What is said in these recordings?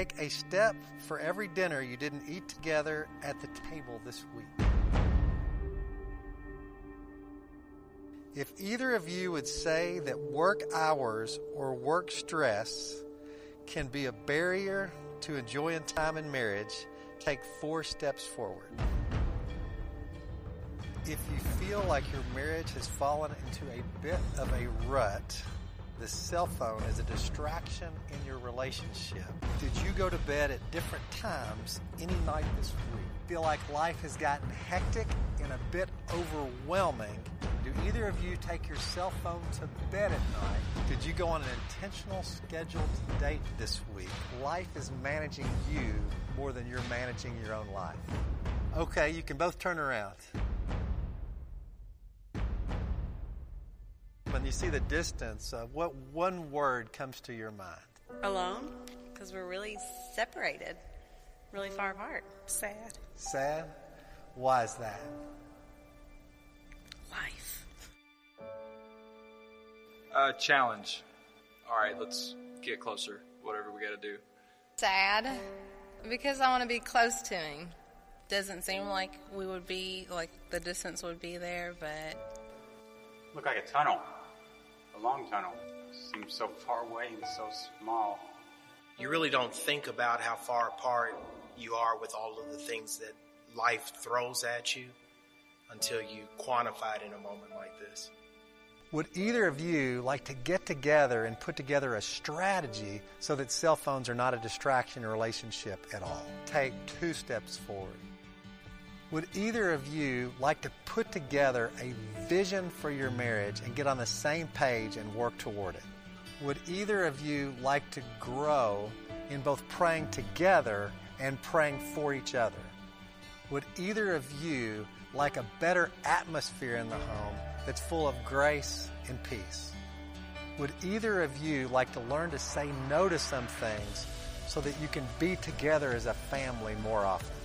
Take a step for every dinner you didn't eat together at the table this week. If either of you would say that work hours or work stress can be a barrier to enjoying time in marriage, take four steps forward. If you feel like your marriage has fallen into a bit of a rut, the cell phone is a distraction in your relationship. Did you go to bed at different times any night this week? Feel like life has gotten hectic and a bit overwhelming? Do either of you take your cell phone to bed at night? Did you go on an intentional scheduled date this week? Life is managing you more than you're managing your own life. Okay, you can both turn around. When you see the distance, uh, what one word comes to your mind? Alone, because we're really separated, really far apart. Sad. Sad? Why is that? Life. Uh, challenge. All right, let's get closer. Whatever we got to do. Sad because I want to be close to him. Doesn't seem like we would be like the distance would be there, but Look like a tunnel, a long tunnel. Seems so far away and so small. you really don't think about how far apart you are with all of the things that life throws at you until you quantify it in a moment like this. Would either of you like to get together and put together a strategy so that cell phones are not a distraction in a relationship at all? Take two steps forward. Would either of you like to put together a vision for your marriage and get on the same page and work toward it? Would either of you like to grow in both praying together and praying for each other? Would either of you like a better atmosphere in the home that's full of grace and peace? Would either of you like to learn to say no to some things so that you can be together as a family more often?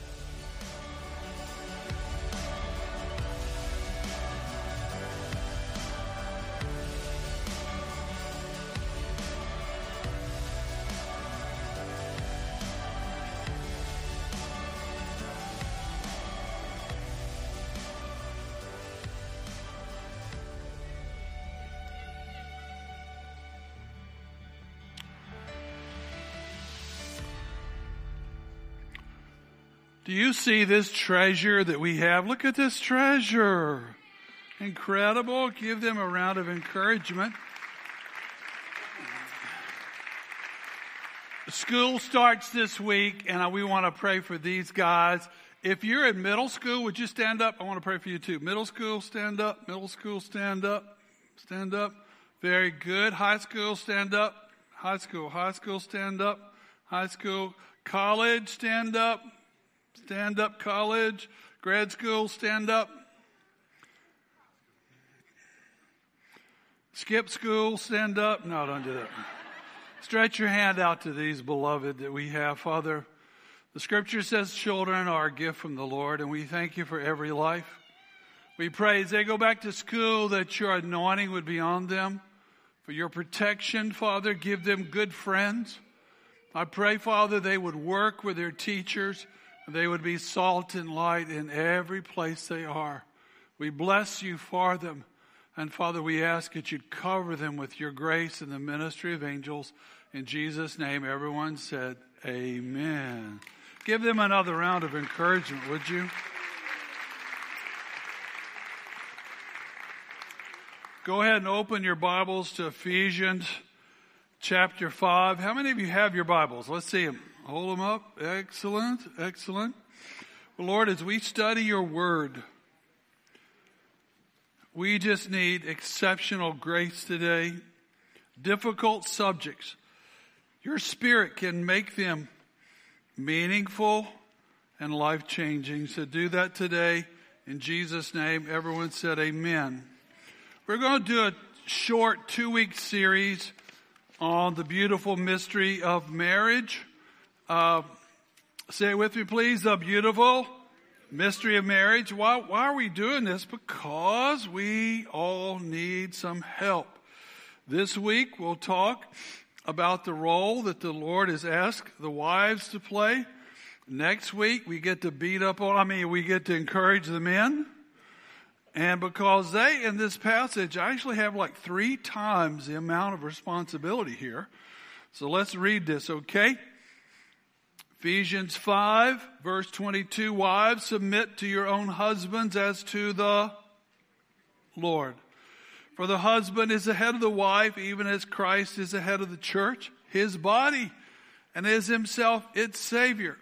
Do you see this treasure that we have? Look at this treasure. Incredible. Give them a round of encouragement. School starts this week, and we want to pray for these guys. If you're in middle school, would you stand up? I want to pray for you too. Middle school, stand up. Middle school, stand up. Stand up. Very good. High school, stand up. High school, high school, stand up. High school, college, stand up. Stand up, college. Grad school, stand up. Skip school, stand up. No, don't do that. Stretch your hand out to these beloved that we have, Father. The scripture says children are a gift from the Lord, and we thank you for every life. We pray as they go back to school that your anointing would be on them. For your protection, Father, give them good friends. I pray, Father, they would work with their teachers. They would be salt and light in every place they are. We bless you for them. And Father, we ask that you'd cover them with your grace in the ministry of angels. In Jesus' name, everyone said, Amen. Give them another round of encouragement, would you? Go ahead and open your Bibles to Ephesians chapter 5. How many of you have your Bibles? Let's see them. Hold them up. Excellent. Excellent. Well, Lord, as we study your word, we just need exceptional grace today. Difficult subjects. Your spirit can make them meaningful and life changing. So do that today. In Jesus' name, everyone said amen. We're going to do a short two week series on the beautiful mystery of marriage. Uh, say it with me, please. The beautiful mystery of marriage. Why, why are we doing this? Because we all need some help. This week we'll talk about the role that the Lord has asked the wives to play. Next week, we get to beat up on, I mean, we get to encourage the men. And because they, in this passage, actually have like three times the amount of responsibility here. So let's read this, okay? Ephesians 5, verse 22 Wives, submit to your own husbands as to the Lord. For the husband is the head of the wife, even as Christ is the head of the church, his body, and is himself its Savior.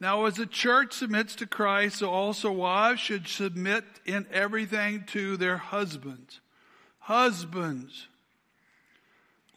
Now, as the church submits to Christ, so also wives should submit in everything to their husbands. Husbands,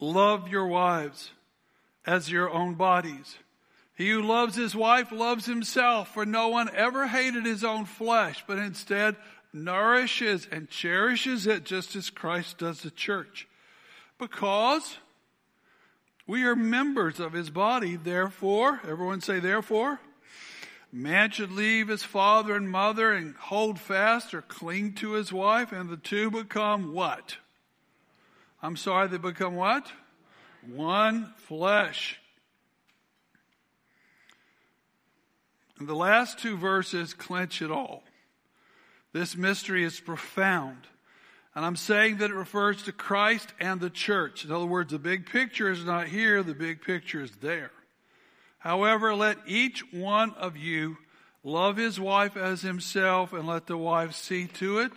love your wives as your own bodies. He who loves his wife loves himself, for no one ever hated his own flesh, but instead nourishes and cherishes it just as Christ does the church. Because we are members of his body, therefore, everyone say therefore. Man should leave his father and mother and hold fast or cling to his wife, and the two become what? I'm sorry, they become what? One flesh. And the last two verses clench it all. This mystery is profound. And I'm saying that it refers to Christ and the church. In other words, the big picture is not here, the big picture is there. However, let each one of you love his wife as himself, and let the wife see to it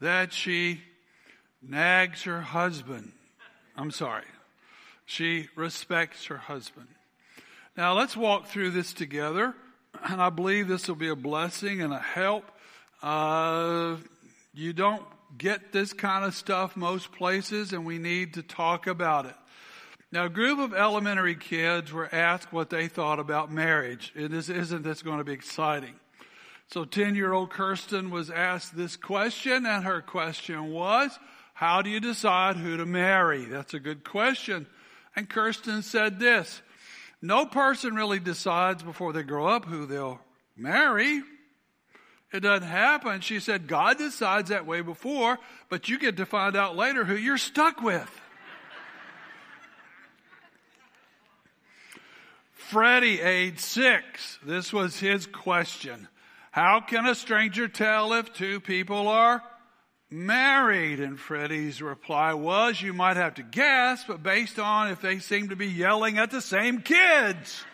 that she nags her husband. I'm sorry. She respects her husband. Now let's walk through this together, and I believe this will be a blessing and a help. Uh, you don't get this kind of stuff most places, and we need to talk about it. Now, a group of elementary kids were asked what they thought about marriage. It is, isn't this going to be exciting? So 10 year old Kirsten was asked this question and her question was, how do you decide who to marry? That's a good question. And Kirsten said this, no person really decides before they grow up who they'll marry. It doesn't happen. She said, God decides that way before, but you get to find out later who you're stuck with. Freddie, age six, this was his question. How can a stranger tell if two people are married? And Freddie's reply was, you might have to guess, but based on if they seem to be yelling at the same kids.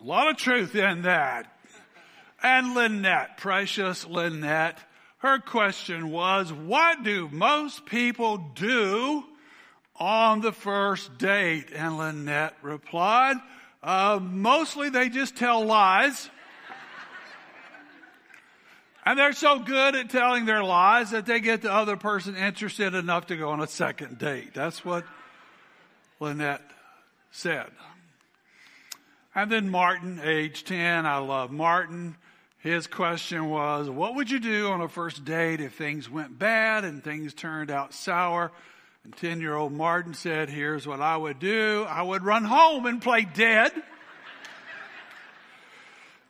A lot of truth in that. And Lynette, precious Lynette, her question was, what do most people do on the first date? And Lynette replied, uh, mostly they just tell lies. And they're so good at telling their lies that they get the other person interested enough to go on a second date. That's what Lynette said. And then Martin, age 10, I love Martin. His question was, what would you do on a first date if things went bad and things turned out sour? And 10 year old Martin said, Here's what I would do I would run home and play dead.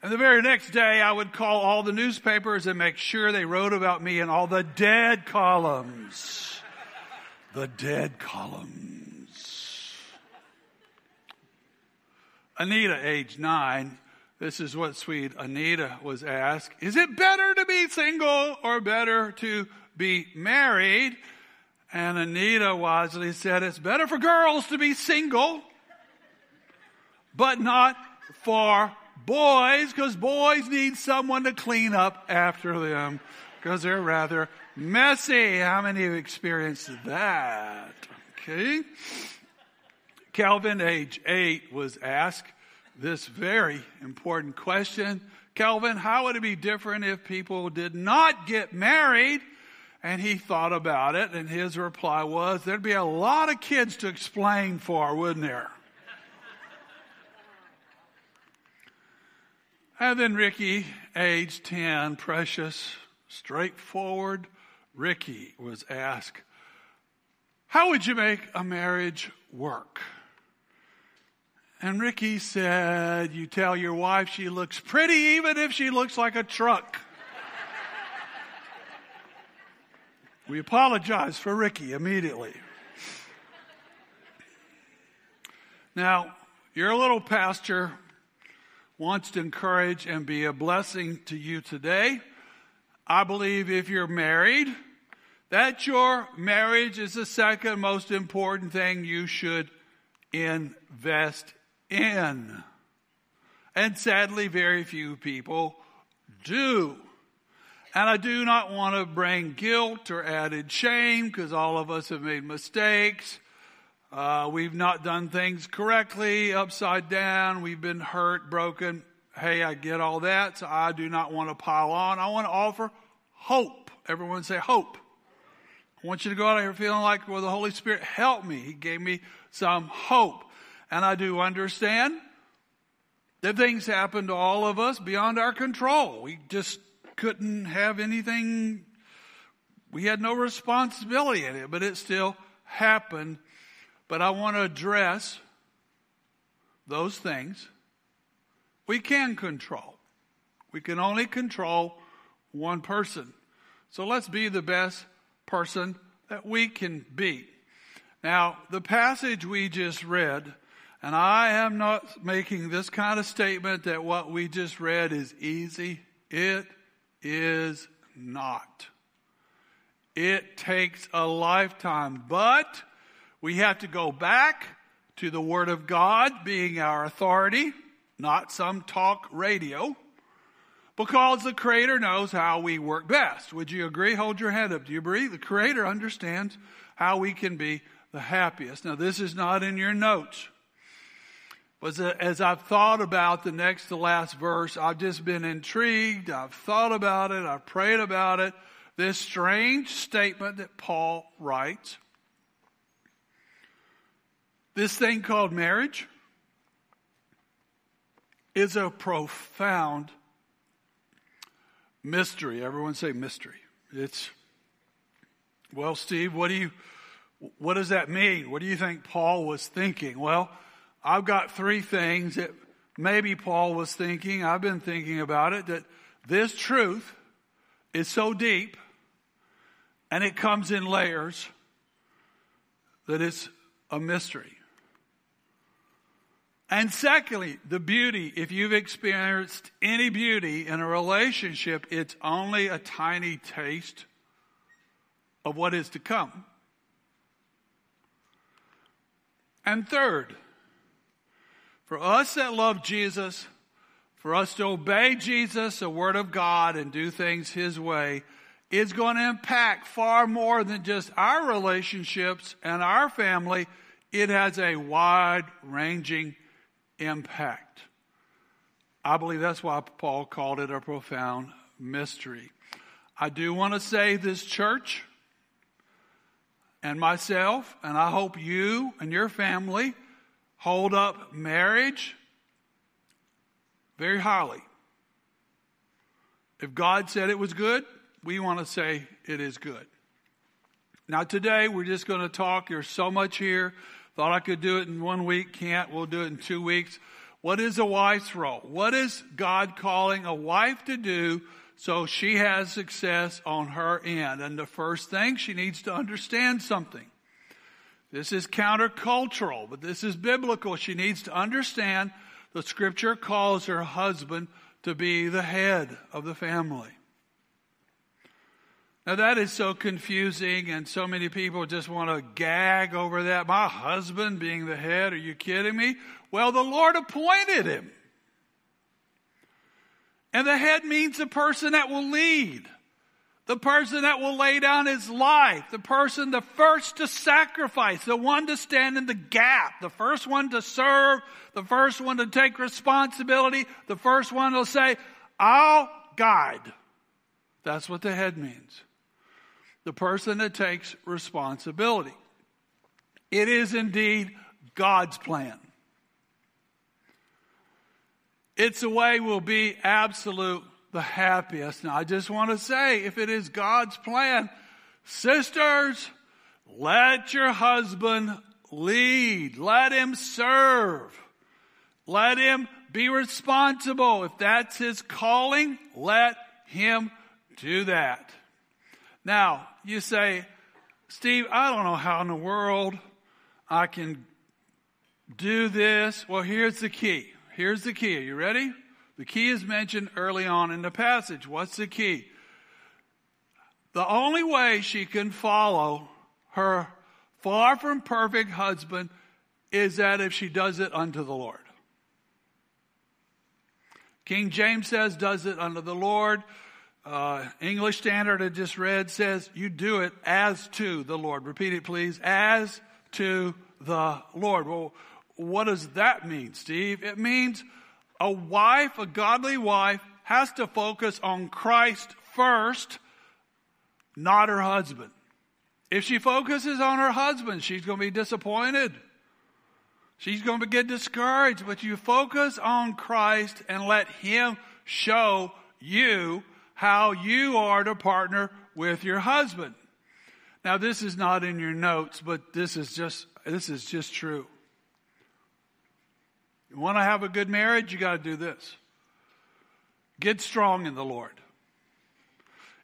And the very next day, I would call all the newspapers and make sure they wrote about me in all the dead columns. The dead columns. Anita, age nine, this is what sweet Anita was asked. Is it better to be single or better to be married? And Anita wisely said, it's better for girls to be single, but not for boys, because boys need someone to clean up after them, because they're rather messy. How many have experienced that? Okay. Calvin, age eight, was asked this very important question. Calvin, how would it be different if people did not get married And he thought about it, and his reply was, There'd be a lot of kids to explain for, wouldn't there? And then Ricky, age 10, precious, straightforward Ricky, was asked, How would you make a marriage work? And Ricky said, You tell your wife she looks pretty even if she looks like a truck. we apologize for Ricky immediately. Now, your little pastor wants to encourage and be a blessing to you today. I believe if you're married, that your marriage is the second most important thing you should invest in. And sadly, very few people do. And I do not want to bring guilt or added shame because all of us have made mistakes. Uh, we've not done things correctly, upside down. We've been hurt, broken. Hey, I get all that, so I do not want to pile on. I want to offer hope. Everyone say hope. I want you to go out of here feeling like, well, the Holy Spirit helped me. He gave me some hope. And I do understand that things happen to all of us beyond our control. We just couldn't have anything, we had no responsibility in it, but it still happened. But I want to address those things we can control. We can only control one person. So let's be the best person that we can be. Now, the passage we just read and I am not making this kind of statement that what we just read is easy. It is not. It takes a lifetime, but we have to go back to the Word of God being our authority, not some talk radio, because the Creator knows how we work best. Would you agree? Hold your hand up. Do you agree? The Creator understands how we can be the happiest. Now, this is not in your notes was as I've thought about the next to last verse, I've just been intrigued. I've thought about it. I've prayed about it. This strange statement that Paul writes. This thing called marriage is a profound mystery. Everyone say mystery. It's, well, Steve, what do you, what does that mean? What do you think Paul was thinking? Well, I've got three things that maybe Paul was thinking. I've been thinking about it that this truth is so deep and it comes in layers that it's a mystery. And secondly, the beauty, if you've experienced any beauty in a relationship, it's only a tiny taste of what is to come. And third, for us that love Jesus, for us to obey Jesus, the Word of God, and do things His way, is going to impact far more than just our relationships and our family. It has a wide ranging impact. I believe that's why Paul called it a profound mystery. I do want to say this church and myself, and I hope you and your family hold up marriage very highly. If God said it was good, we want to say it is good. Now, today we're just going to talk. There's so much here. Thought I could do it in one week. Can't. We'll do it in two weeks. What is a wife's role? What is God calling a wife to do so she has success on her end? And the first thing, she needs to understand something. This is countercultural, but this is biblical. She needs to understand the scripture calls her husband to be the head of the family. Now that is so confusing and so many people just want to gag over that. My husband being the head, are you kidding me? Well, the Lord appointed him. And the head means the person that will lead the person that will lay down his life, the person, the first to sacrifice, the one to stand in the gap, the first one to serve, the first one to take responsibility, the first one to say, I'll guide. That's what the head means. The person that takes responsibility. It is indeed God's plan. It's the way we'll be absolute the happiest. Now, I just want to say, if it is God's plan, sisters, let your husband lead. Let him serve. Let him be responsible. If that's his calling, let him do that. Now, you say, Steve, I don't know how in the world I can do this. Well, here's the key. Here's the key. Are you ready? The key is mentioned early on in the passage. What's the key? The only way she can follow her far from perfect husband is that if she does it unto the Lord. King James says, does it unto the Lord. Uh, English Standard I just read says, you do it as to the Lord. Repeat it, please. As to the Lord. Well, what does that mean, Steve? It means a wife, a godly wife, has to focus on Christ first, not her husband. If she focuses on her husband, she's going to be disappointed. She's going to get discouraged, but you focus on Christ and let Him show you how you are to partner with your husband. Now, this is not in your notes, but this is just, this is just true. You want to have a good marriage? You got to do this. Get strong in the Lord.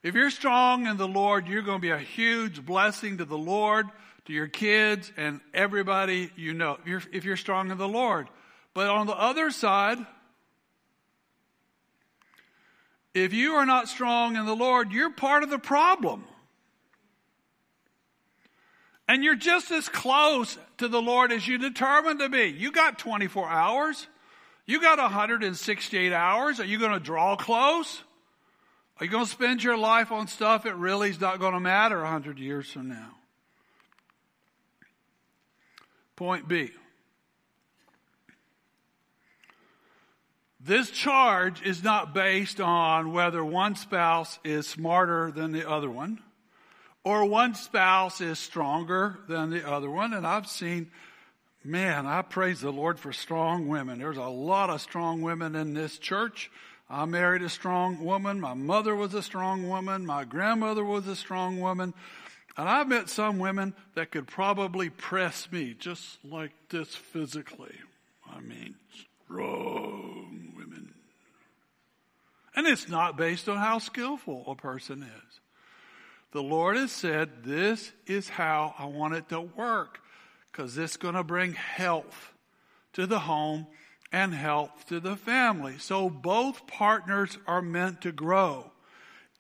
If you're strong in the Lord, you're going to be a huge blessing to the Lord, to your kids, and everybody you know. If you're, if you're strong in the Lord. But on the other side, if you are not strong in the Lord, you're part of the problem. And you're just as close to the Lord as you determined to be. You got 24 hours. You got 168 hours. Are you going to draw close? Are you going to spend your life on stuff that really is not going to matter 100 years from now? Point B. This charge is not based on whether one spouse is smarter than the other one or one spouse is stronger than the other one. And I've seen, man, I praise the Lord for strong women. There's a lot of strong women in this church. I married a strong woman. My mother was a strong woman. My grandmother was a strong woman. And I've met some women that could probably press me just like this physically. I mean, strong. And it's not based on how skillful a person is. The Lord has said, This is how I want it to work because is going to bring health to the home and health to the family. So both partners are meant to grow.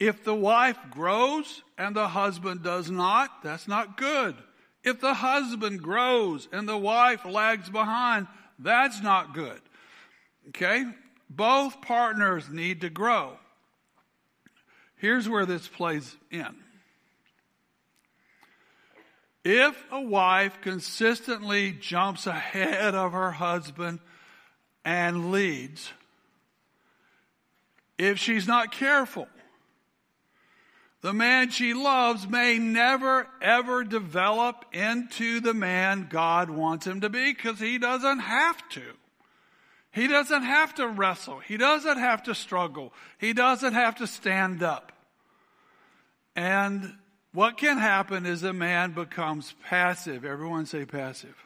If the wife grows and the husband does not, that's not good. If the husband grows and the wife lags behind, that's not good. Okay? Both partners need to grow. Here's where this plays in. If a wife consistently jumps ahead of her husband and leads, if she's not careful, the man she loves may never ever develop into the man God wants him to be because he doesn't have to. He doesn't have to wrestle. He doesn't have to struggle. He doesn't have to stand up. And what can happen is a man becomes passive. Everyone say passive.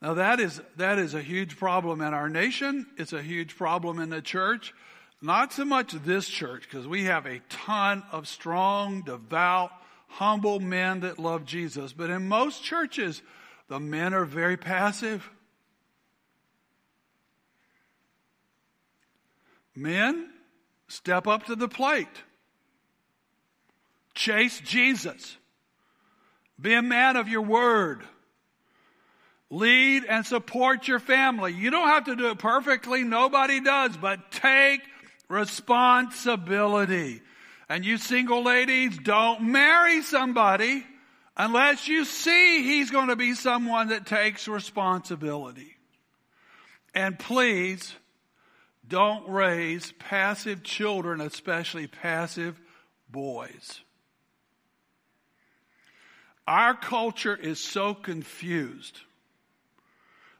Now that is, that is a huge problem in our nation. It's a huge problem in the church. Not so much this church, because we have a ton of strong, devout, humble men that love Jesus. But in most churches, the men are very passive. Men, step up to the plate. Chase Jesus. Be a man of your word. Lead and support your family. You don't have to do it perfectly. Nobody does, but take responsibility. And you single ladies, don't marry somebody unless you see he's going to be someone that takes responsibility. And please don't raise passive children, especially passive boys. Our culture is so confused.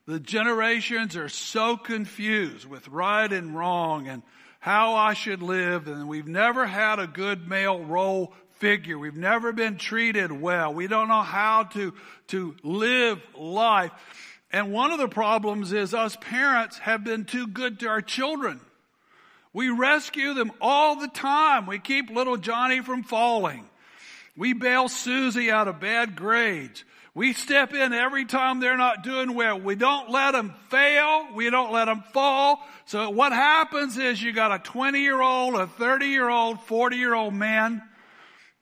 The generations are so confused with right and wrong and how I should live, and we've never had a good male role figure. We've never been treated well. We don't know how to, to live life. And one of the problems is us parents have been too good to our children. We rescue them all the time. We keep little Johnny from falling. We bail Susie out of bad grades. We step in every time they're not doing well. We don't let them fail. We don't let them fall. So what happens is you got a 20 year old, a 30 year old, 40 year old man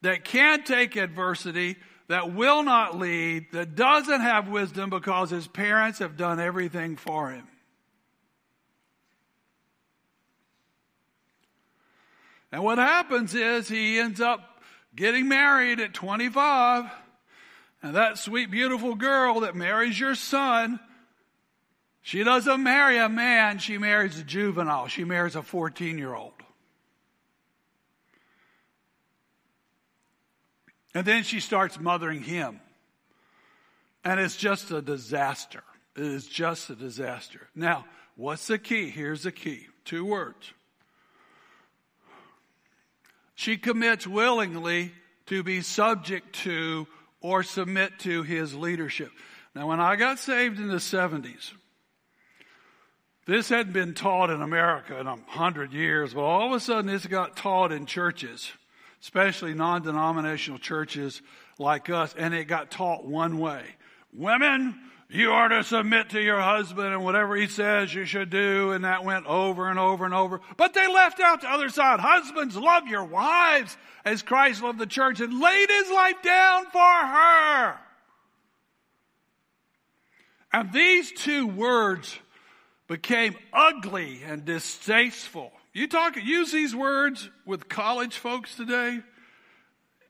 that can't take adversity, that will not lead, that doesn't have wisdom because his parents have done everything for him. And what happens is he ends up getting married at 25. And that sweet, beautiful girl that marries your son, she doesn't marry a man, she marries a juvenile. She marries a 14 year old. And then she starts mothering him. And it's just a disaster. It is just a disaster. Now, what's the key? Here's the key two words she commits willingly to be subject to or submit to his leadership. Now, when I got saved in the 70s, this hadn't been taught in America in a hundred years, but all of a sudden this got taught in churches, especially non-denominational churches like us, and it got taught one way. Women, you are to submit to your husband and whatever he says you should do. And that went over and over and over. But they left out the other side. Husbands, love your wives as Christ loved the church and laid his life down for her. And these two words became ugly and distasteful. You talk, use these words with college folks today.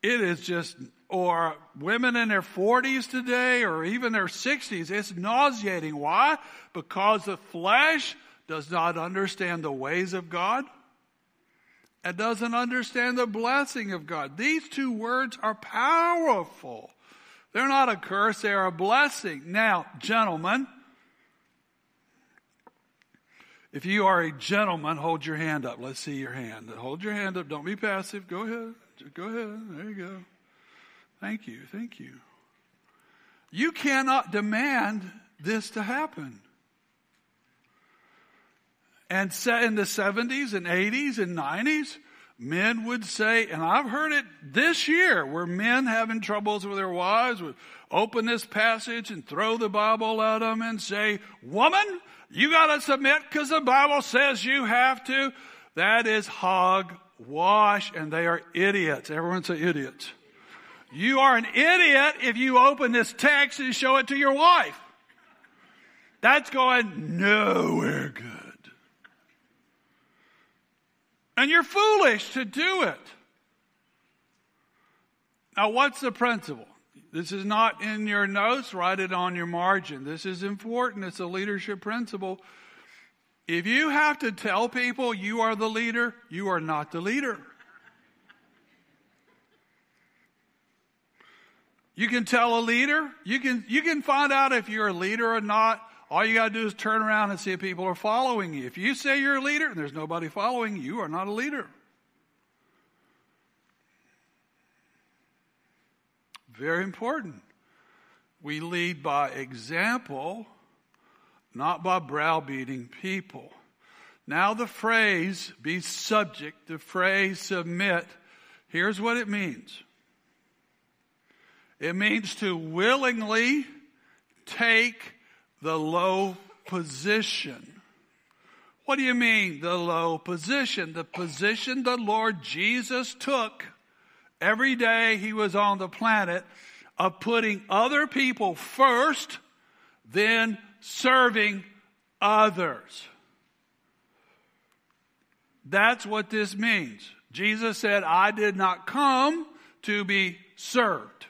It is just or women in their 40s today or even their 60s. It's nauseating. Why? Because the flesh does not understand the ways of God and doesn't understand the blessing of God. These two words are powerful. They're not a curse, they're a blessing. Now, gentlemen, if you are a gentleman, hold your hand up. Let's see your hand. Hold your hand up. Don't be passive. Go ahead. Go ahead. There you go. Thank you. Thank you. You cannot demand this to happen. And in the 70s and 80s and 90s, men would say, and I've heard it this year where men having troubles with their wives would open this passage and throw the Bible at them and say, woman, you gotta submit because the Bible says you have to. That is hogwash and they are idiots. Everyone say idiots. You are an idiot if you open this text and show it to your wife. That's going nowhere good. And you're foolish to do it. Now, what's the principle? This is not in your notes, write it on your margin. This is important. It's a leadership principle. If you have to tell people you are the leader, you are not the leader. You can tell a leader. You can, you can find out if you're a leader or not. All you got to do is turn around and see if people are following you. If you say you're a leader and there's nobody following you, you are not a leader. Very important. We lead by example, not by browbeating people. Now, the phrase be subject, the phrase submit, here's what it means it means to willingly take the low position. What do you mean, the low position? The position the Lord Jesus took every day he was on the planet of putting other people first, then serving others. That's what this means. Jesus said, I did not come to be served.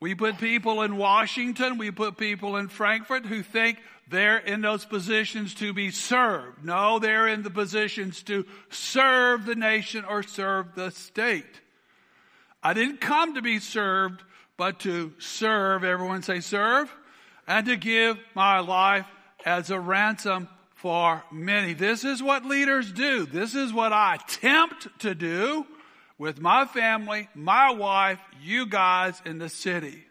We put people in Washington, we put people in Frankfort who think they're in those positions to be served. No, they're in the positions to serve the nation or serve the state. I didn't come to be served, but to serve. Everyone say serve. And to give my life as a ransom for many. This is what leaders do. This is what I attempt to do with my family, my wife, you guys in the city.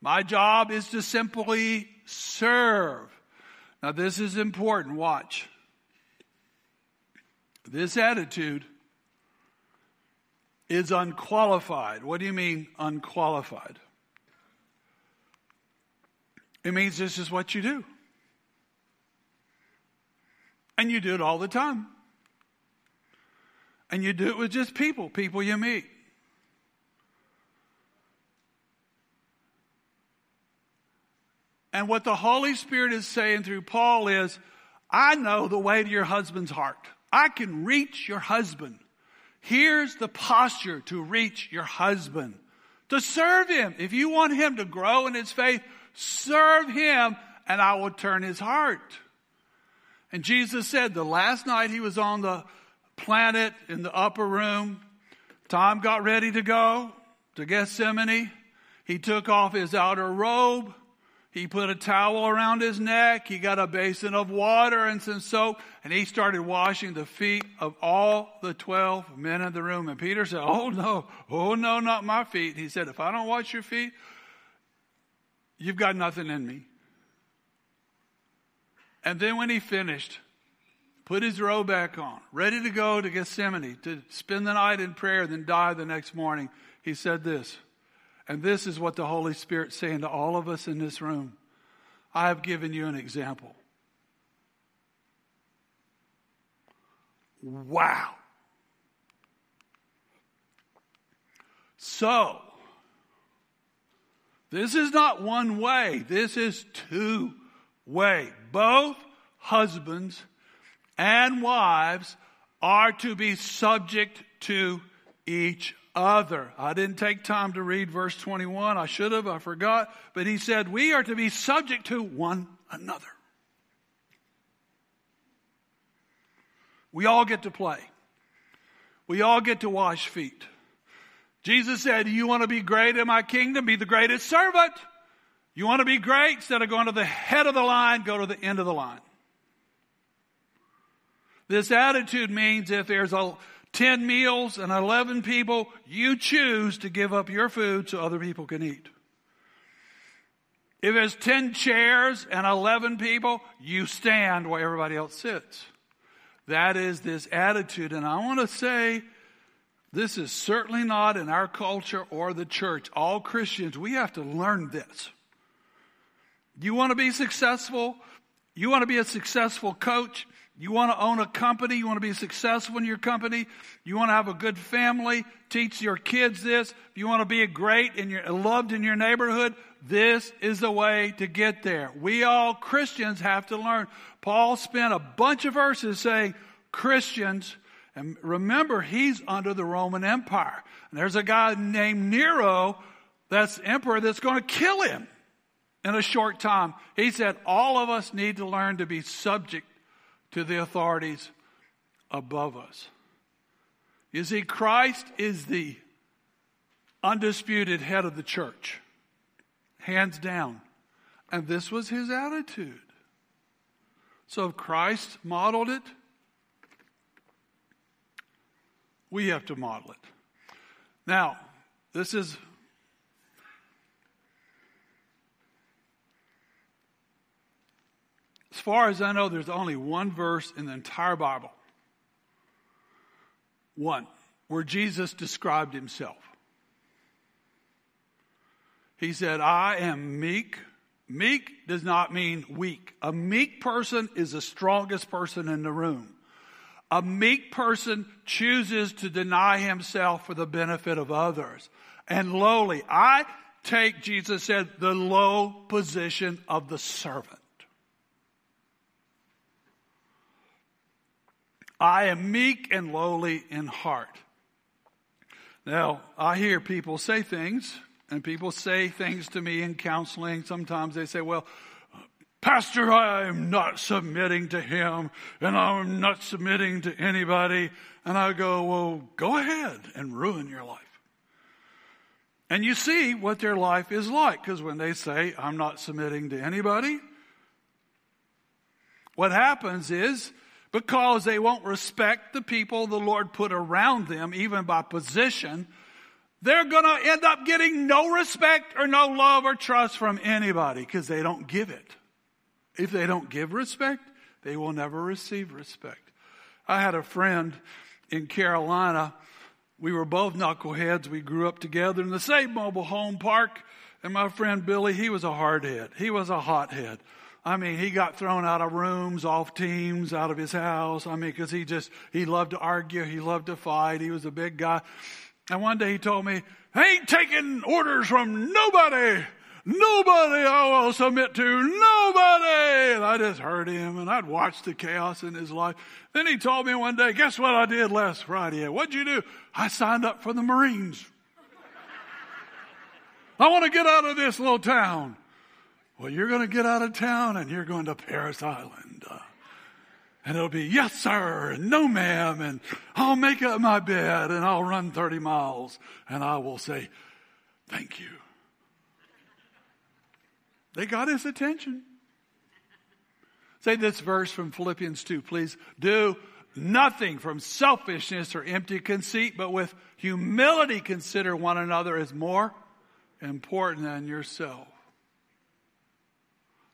My job is to simply serve. Now, this is important. Watch. This attitude is unqualified. What do you mean, unqualified? It means this is what you do. And you do it all the time. And you do it with just people, people you meet. And what the Holy Spirit is saying through Paul is, I know the way to your husband's heart. I can reach your husband. Here's the posture to reach your husband. To serve him. If you want him to grow in his faith, serve him and I will turn his heart. And Jesus said the last night he was on the planet in the upper room, Tom got ready to go to Gethsemane. He took off his outer robe. He put a towel around his neck. He got a basin of water and some soap, and he started washing the feet of all the 12 men in the room. And Peter said, Oh no, oh no, not my feet. He said, If I don't wash your feet, you've got nothing in me. And then when he finished, put his robe back on, ready to go to Gethsemane to spend the night in prayer, then die the next morning, he said this. And this is what the Holy Spirit's saying to all of us in this room. I have given you an example. Wow. So, this is not one way, this is two way. Both husbands and wives are to be subject to each other. I didn't take time to read verse 21. I should have, I forgot. But he said, We are to be subject to one another. We all get to play. We all get to wash feet. Jesus said, You want to be great in my kingdom? Be the greatest servant. You want to be great? Instead of going to the head of the line, go to the end of the line. This attitude means if there's a 10 meals and 11 people, you choose to give up your food so other people can eat. If there's 10 chairs and 11 people, you stand where everybody else sits. That is this attitude. And I want to say, this is certainly not in our culture or the church. All Christians, we have to learn this. You want to be successful? You want to be a successful coach? You want to own a company. You want to be successful in your company. You want to have a good family. Teach your kids this. You want to be great and you're loved in your neighborhood, this is the way to get there. We all Christians have to learn. Paul spent a bunch of verses saying Christians, and remember, he's under the Roman Empire. And there's a guy named Nero that's emperor that's going to kill him in a short time. He said, all of us need to learn to be subject to the authorities above us. You see, Christ is the undisputed head of the church, hands down. And this was his attitude. So if Christ modeled it, we have to model it. Now, this is As far as I know, there's only one verse in the entire Bible. One, where Jesus described himself. He said, I am meek. Meek does not mean weak. A meek person is the strongest person in the room. A meek person chooses to deny himself for the benefit of others. And lowly, I take, Jesus said, the low position of the servant. I am meek and lowly in heart. Now, I hear people say things, and people say things to me in counseling. Sometimes they say, well, Pastor, I am not submitting to him, and I'm not submitting to anybody. And I go, well, go ahead and ruin your life. And you see what their life is like because when they say, I'm not submitting to anybody, what happens is because they won't respect the people the Lord put around them, even by position, they're going to end up getting no respect or no love or trust from anybody because they don't give it. If they don't give respect, they will never receive respect. I had a friend in Carolina. We were both knuckleheads. We grew up together in the same mobile home park. And my friend Billy, he was a hardhead. He was a hothead. I mean, he got thrown out of rooms, off teams, out of his house. I mean, because he just, he loved to argue. He loved to fight. He was a big guy. And one day he told me, I ain't taking orders from nobody. Nobody I will submit to. Nobody. And I just heard him and I'd watched the chaos in his life. Then he told me one day, guess what I did last Friday? What'd you do? I signed up for the Marines. I want to get out of this little town. Well, you're going to get out of town and you're going to Parris Island. Uh, and it'll be, yes, sir, and no, ma'am, and I'll make up my bed and I'll run 30 miles and I will say, thank you. They got his attention. Say this verse from Philippians 2, please. Do nothing from selfishness or empty conceit, but with humility consider one another as more important than yourself.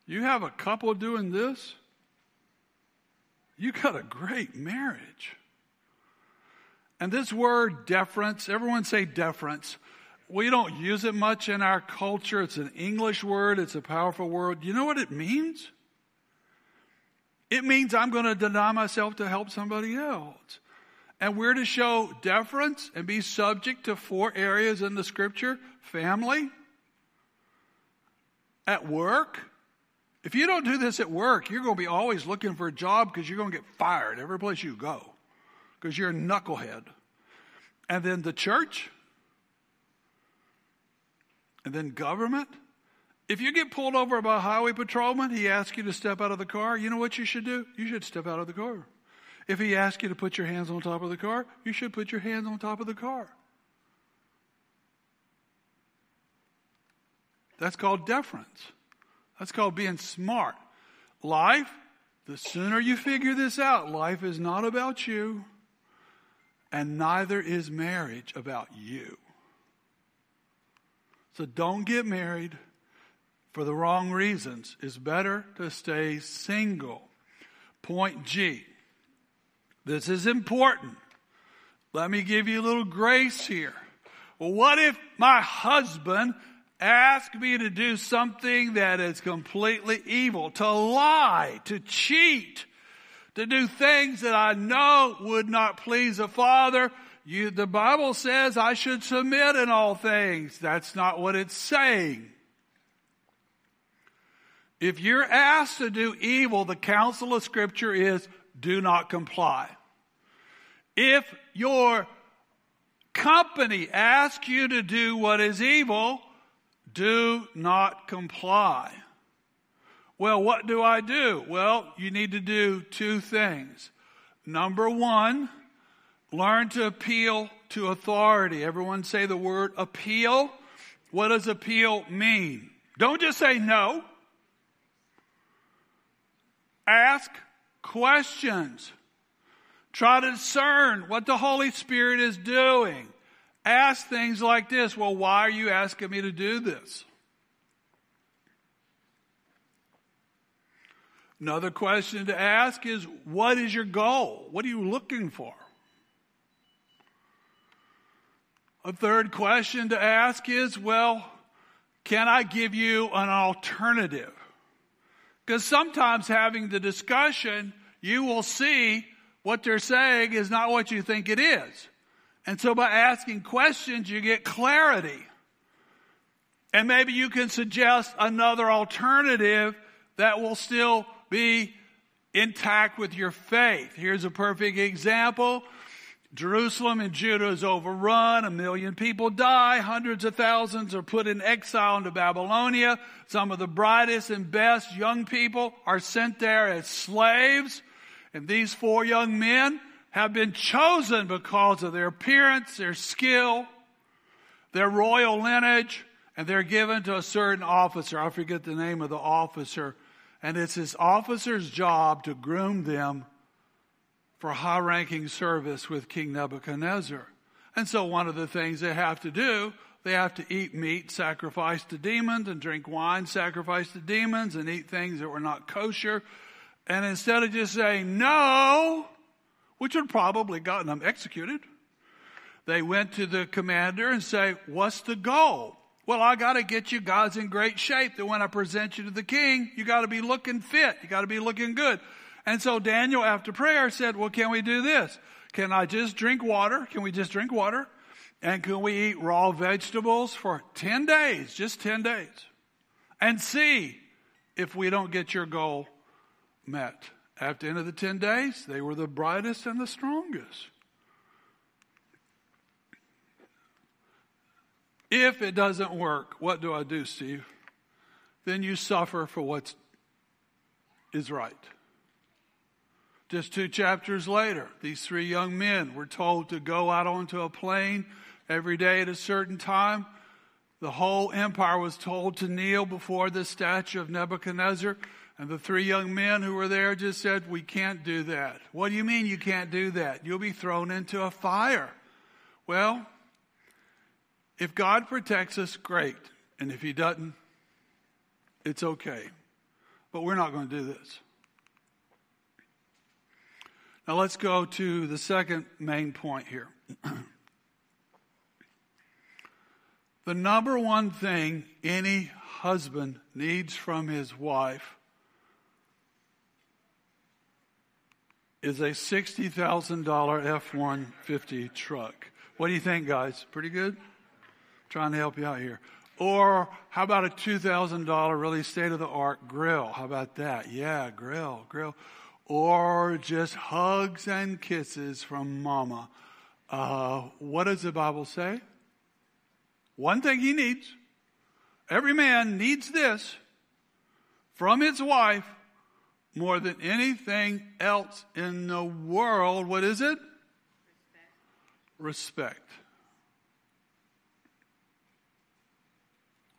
You have a couple doing this? You got a great marriage. And this word deference, everyone say deference. We don't use it much in our culture. It's an English word, it's a powerful word. You know what it means? It means I'm going to deny myself to help somebody else. And we're to show deference and be subject to four areas in the scripture family, at work, if you don't do this at work, you're going to be always looking for a job because you're going to get fired every place you go because you're a knucklehead. And then the church, and then government. If you get pulled over by a highway patrolman, he asks you to step out of the car, you know what you should do? You should step out of the car. If he asks you to put your hands on top of the car, you should put your hands on top of the car. That's called deference. That's called being smart. Life, the sooner you figure this out, life is not about you, and neither is marriage about you. So don't get married for the wrong reasons. It's better to stay single. Point G. This is important. Let me give you a little grace here. What if my husband ask me to do something that is completely evil, to lie, to cheat, to do things that I know would not please a Father. You, the Bible says I should submit in all things. That's not what it's saying. If you're asked to do evil, the counsel of scripture is do not comply. If your company asks you to do what is evil, do not comply. Well, what do I do? Well, you need to do two things. Number one, learn to appeal to authority. Everyone say the word appeal. What does appeal mean? Don't just say no. Ask questions. Try to discern what the Holy Spirit is doing ask things like this Well, why are you asking me to do this? Another question to ask is What is your goal? What are you looking for? A third question to ask is Well, can I give you an alternative? Because sometimes having the discussion, you will see what they're saying is not what you think it is. And so by asking questions, you get clarity. And maybe you can suggest another alternative that will still be intact with your faith. Here's a perfect example. Jerusalem and Judah is overrun. A million people die. Hundreds of thousands are put in exile into Babylonia. Some of the brightest and best young people are sent there as slaves. And these four young men have been chosen because of their appearance, their skill. They're royal lineage and they're given to a certain officer. I forget the name of the officer. And it's his officer's job to groom them for high ranking service with King Nebuchadnezzar. And so one of the things they have to do, they have to eat meat sacrificed to demons and drink wine sacrificed to demons and eat things that were not kosher. And instead of just saying no, which would probably gotten them executed, they went to the commander and say, what's the goal? Well, I got to get you guys in great shape that when I present you to the king, you got to be looking fit. You got to be looking good. And so Daniel, after prayer, said, well, can we do this? Can I just drink water? Can we just drink water? And can we eat raw vegetables for 10 days, just 10 days? And see if we don't get your goal met. At the end of the 10 days, they were the brightest and the strongest. If it doesn't work, what do I do, Steve? Then you suffer for what is right. Just two chapters later, these three young men were told to go out onto a plain every day at a certain time. The whole empire was told to kneel before the statue of Nebuchadnezzar. And the three young men who were there just said, We can't do that. What do you mean you can't do that? You'll be thrown into a fire. Well, if God protects us, great. And if He doesn't, it's okay. But we're not going to do this. Now let's go to the second main point here. the number one thing any husband needs from his wife is a $60,000 F 150 truck. What do you think, guys? Pretty good? Trying to help you out here. Or how about a $2,000 really state of the art grill? How about that? Yeah, grill, grill or just hugs and kisses from mama. Uh, what does the Bible say? One thing he needs. Every man needs this from his wife more than anything else in the world. What is it? Respect.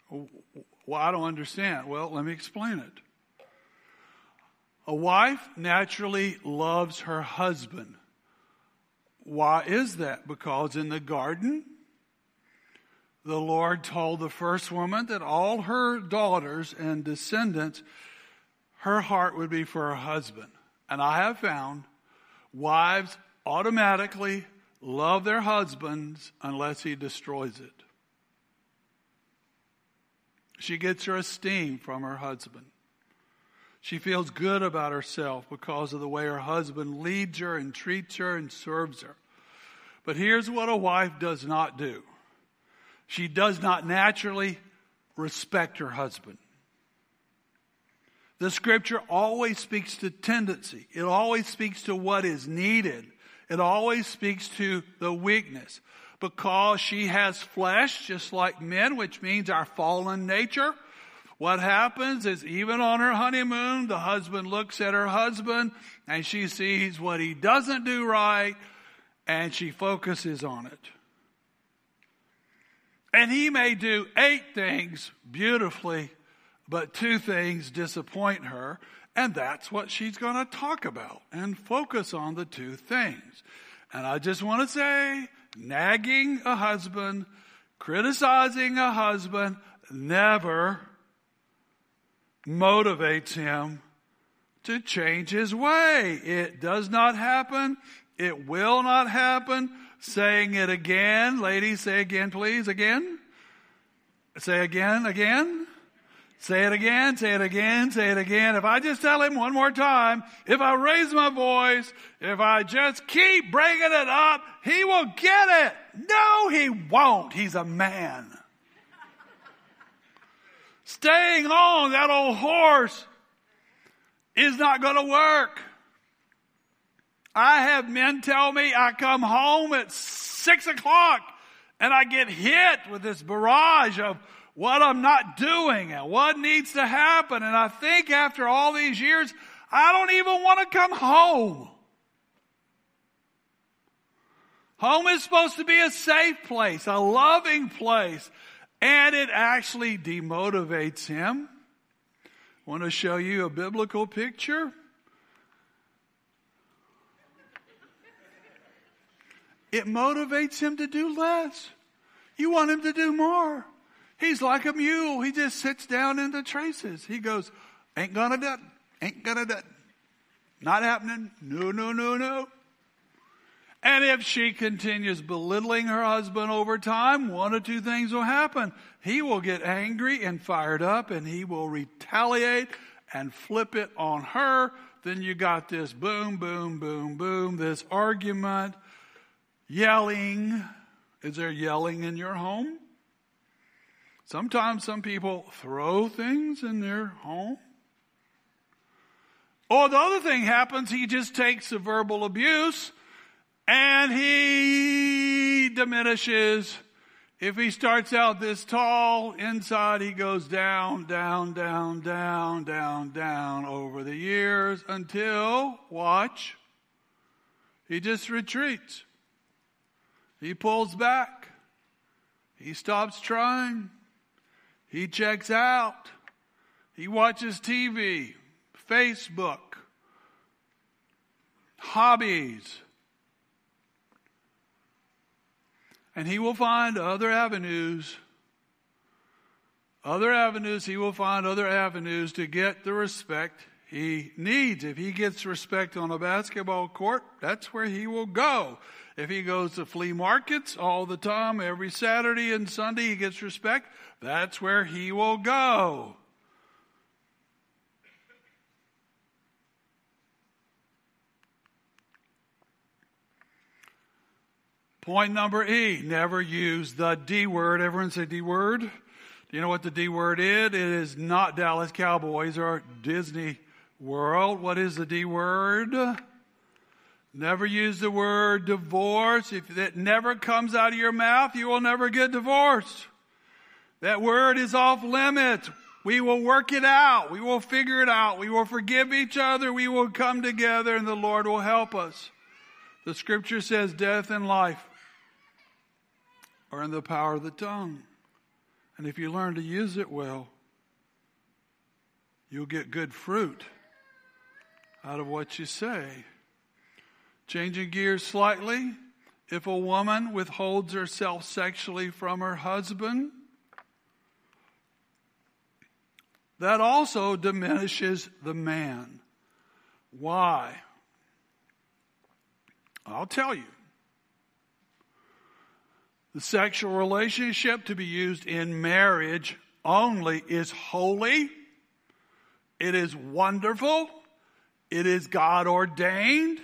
Respect. Well, I don't understand. Well, let me explain it. A wife naturally loves her husband. Why is that? Because in the garden, the Lord told the first woman that all her daughters and descendants, her heart would be for her husband. And I have found wives automatically love their husbands unless he destroys it. She gets her esteem from her husband. She feels good about herself because of the way her husband leads her and treats her and serves her. But here's what a wife does not do. She does not naturally respect her husband. The scripture always speaks to tendency. It always speaks to what is needed. It always speaks to the weakness. Because she has flesh, just like men, which means our fallen nature, what happens is even on her honeymoon, the husband looks at her husband and she sees what he doesn't do right and she focuses on it. And he may do eight things beautifully, but two things disappoint her. And that's what she's going to talk about and focus on the two things. And I just want to say, nagging a husband, criticizing a husband, never motivates him to change his way. It does not happen. It will not happen. Saying it again. Ladies, say again, please. Again. Say again, again. Say it again, say it again, say it again. If I just tell him one more time, if I raise my voice, if I just keep bringing it up, he will get it. No, he won't. He's a man. Staying on that old horse is not going to work. I have men tell me I come home at six o'clock and I get hit with this barrage of what I'm not doing and what needs to happen. And I think after all these years, I don't even want to come home. Home is supposed to be a safe place, a loving place, and it actually demotivates him. Want to show you a biblical picture? It motivates him to do less. You want him to do more. He's like a mule. He just sits down in the traces. He goes, ain't gonna do it. Ain't gonna do it. Not happening. No, no, no, no. And if she continues belittling her husband over time, one or two things will happen. He will get angry and fired up and he will retaliate and flip it on her. Then you got this boom, boom, boom, boom, this argument, yelling. Is there yelling in your home? Sometimes some people throw things in their home. Or the other thing happens, he just takes the verbal abuse and he diminishes. If he starts out this tall, inside he goes down, down, down, down, down, down over the years until, watch, he just retreats. He pulls back. He stops trying. He checks out. He watches TV, Facebook, hobbies. And he will find other avenues, other avenues, he will find other avenues to get the respect he needs. If he gets respect on a basketball court, that's where he will go. If he goes to flea markets all the time, every Saturday and Sunday, he gets respect. That's where he will go. Point number E, never use the D word. Everyone say D word. Do you know what the D word is? It is not Dallas Cowboys or Disney World. What is the D word? Never use the word divorce. If it never comes out of your mouth, you will never get divorced. That word is off limits. We will work it out. We will figure it out. We will forgive each other. We will come together and the Lord will help us. The scripture says death and life are in the power of the tongue. And if you learn to use it well, you'll get good fruit out of what you say. Changing gears slightly, if a woman withholds herself sexually from her husband, that also diminishes the man. Why? I'll tell you. The sexual relationship to be used in marriage only is holy. It is wonderful. It is God ordained.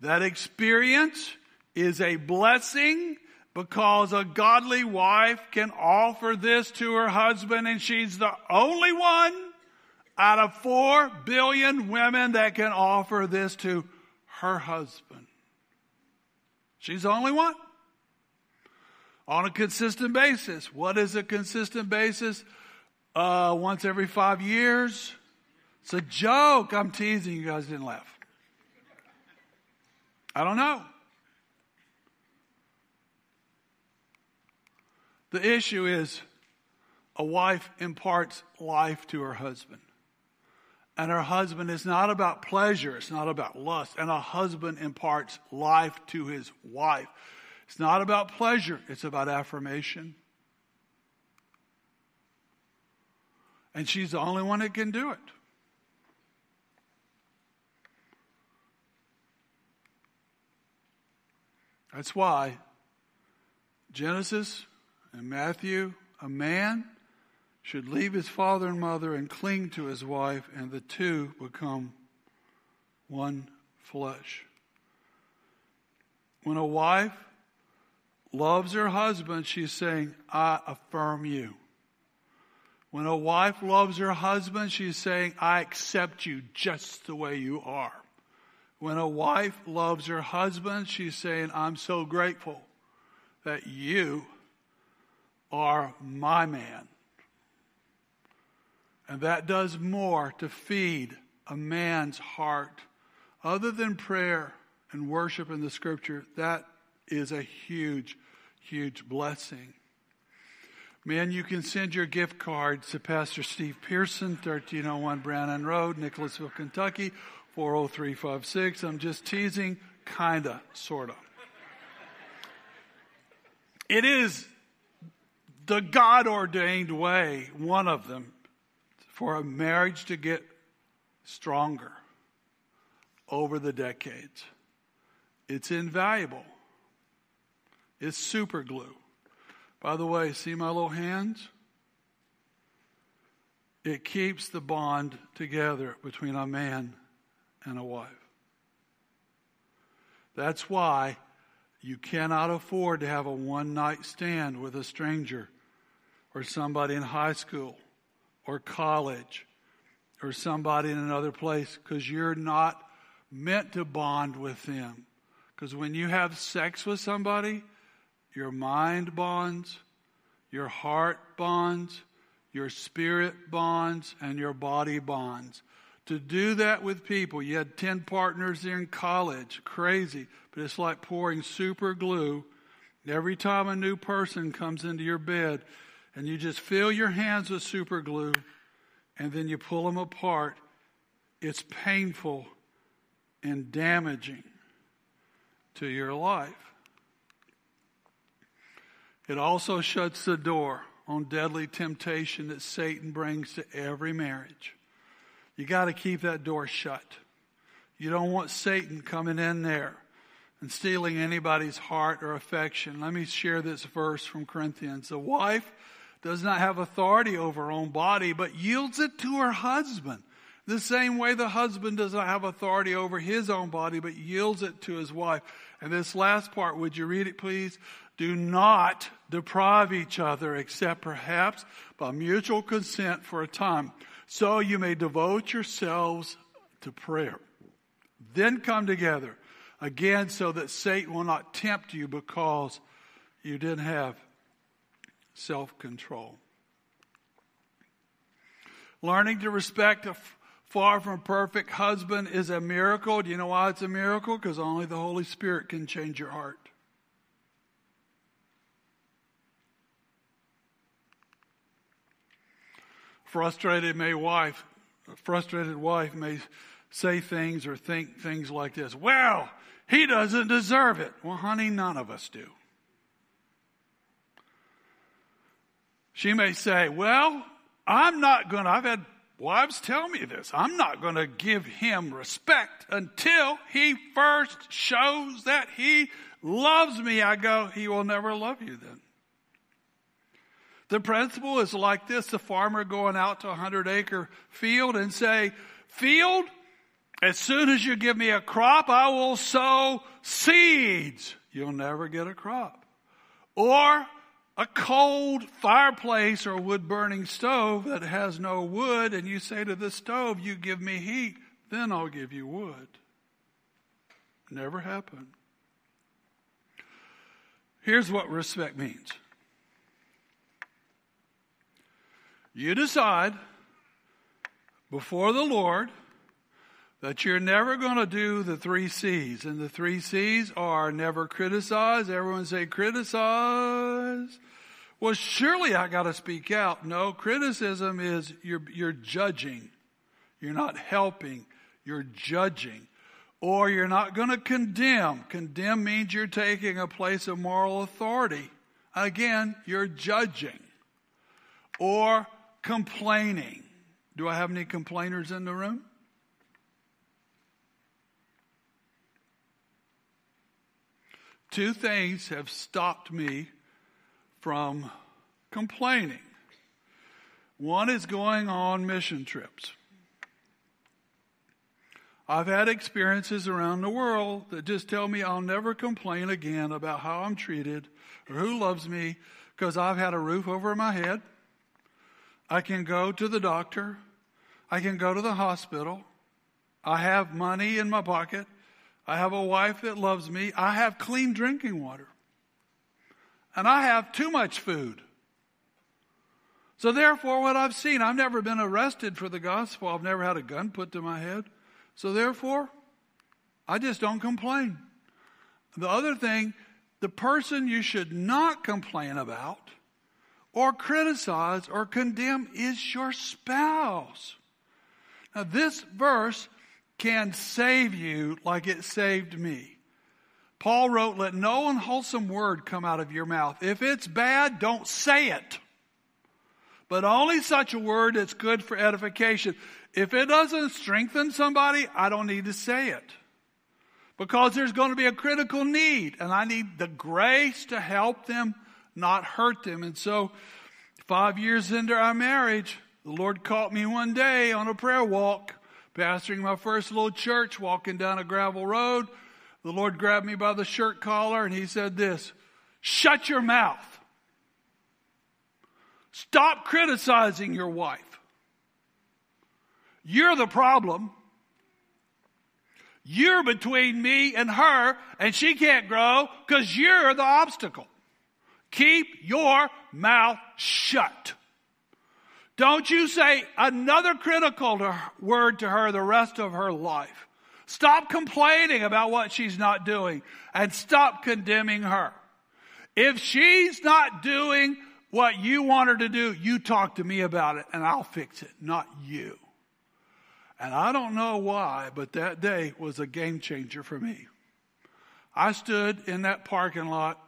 That experience is a blessing because a godly wife can offer this to her husband and she's the only one out of four billion women that can offer this to her husband. She's the only one. On a consistent basis. What is a consistent basis? Uh, once every five years. It's a joke. I'm teasing. You guys didn't laugh. I don't know. The issue is a wife imparts life to her husband. And her husband is not about pleasure, it's not about lust. And a husband imparts life to his wife. It's not about pleasure, it's about affirmation. And she's the only one that can do it. That's why Genesis and Matthew, a man should leave his father and mother and cling to his wife, and the two become one flesh. When a wife loves her husband, she's saying, I affirm you. When a wife loves her husband, she's saying, I accept you just the way you are. When a wife loves her husband, she's saying, I'm so grateful that you are my man. And that does more to feed a man's heart. Other than prayer and worship in the scripture, that is a huge, huge blessing. Man, you can send your gift cards to Pastor Steve Pearson, 1301 Brannon Road, Nicholasville, Kentucky, 40356. I'm just teasing, kinda, sorta. It is the God ordained way, one of them, for a marriage to get stronger over the decades. It's invaluable. It's super glue. By the way, see my little hands? It keeps the bond together between a man and a wife. That's why you cannot afford to have a one night stand with a stranger or somebody in high school or college or somebody in another place because you're not meant to bond with them. Because when you have sex with somebody, your mind bonds, your heart bonds, your spirit bonds, and your body bonds. To do that with people, you had 10 partners there in college, crazy, but it's like pouring super glue. Every time a new person comes into your bed, and you just fill your hands with super glue, and then you pull them apart, it's painful and damaging to your life. It also shuts the door on deadly temptation that Satan brings to every marriage. You got to keep that door shut. You don't want Satan coming in there and stealing anybody's heart or affection. Let me share this verse from Corinthians. The wife does not have authority over her own body, but yields it to her husband. The same way the husband does not have authority over his own body, but yields it to his wife. And this last part, would you read it, please? Do not deprive each other, except perhaps by mutual consent for a time, so you may devote yourselves to prayer. Then come together again, so that Satan will not tempt you because you didn't have self control. Learning to respect a far from perfect husband is a miracle. Do you know why it's a miracle? Because only the Holy Spirit can change your heart. Frustrated may wife, frustrated wife may say things or think things like this. Well, he doesn't deserve it. Well, honey, none of us do. She may say, well, I'm not going to, I've had wives tell me this, I'm not going to give him respect until he first shows that he loves me. I go, he will never love you then. The principle is like this the farmer going out to a hundred acre field and say, Field, as soon as you give me a crop, I will sow seeds. You'll never get a crop. Or a cold fireplace or wood burning stove that has no wood, and you say to the stove, You give me heat, then I'll give you wood. Never happened. Here's what respect means you decide before the Lord that you're never going to do the three C's. And the three C's are never criticize. Everyone say criticize. Well, surely I got to speak out. No, criticism is you're, you're judging. You're not helping. You're judging. Or you're not going to condemn. Condemn means you're taking a place of moral authority. Again, you're judging. Or complaining. Do I have any complainers in the room? Two things have stopped me from complaining. One is going on mission trips. I've had experiences around the world that just tell me I'll never complain again about how I'm treated or who loves me because I've had a roof over my head. I can go to the doctor. I can go to the hospital. I have money in my pocket. I have a wife that loves me. I have clean drinking water. And I have too much food. So therefore, what I've seen, I've never been arrested for the gospel. I've never had a gun put to my head. So therefore, I just don't complain. The other thing the person you should not complain about or criticize or condemn is your spouse. Now, this verse can save you like it saved me. Paul wrote, Let no unwholesome word come out of your mouth. If it's bad, don't say it. But only such a word that's good for edification. If it doesn't strengthen somebody, I don't need to say it. Because there's going to be a critical need, and I need the grace to help them, not hurt them. And so, five years into our marriage, the Lord caught me one day on a prayer walk, pastoring my first little church, walking down a gravel road the Lord grabbed me by the shirt collar and he said this Shut your mouth. Stop criticizing your wife. You're the problem. You're between me and her, and she can't grow because you're the obstacle. Keep your mouth shut. Don't you say another critical word to her the rest of her life. Stop complaining about what she's not doing and stop condemning her. If she's not doing what you want her to do, you talk to me about it and I'll fix it, not you. And I don't know why, but that day was a game changer for me. I stood in that parking lot.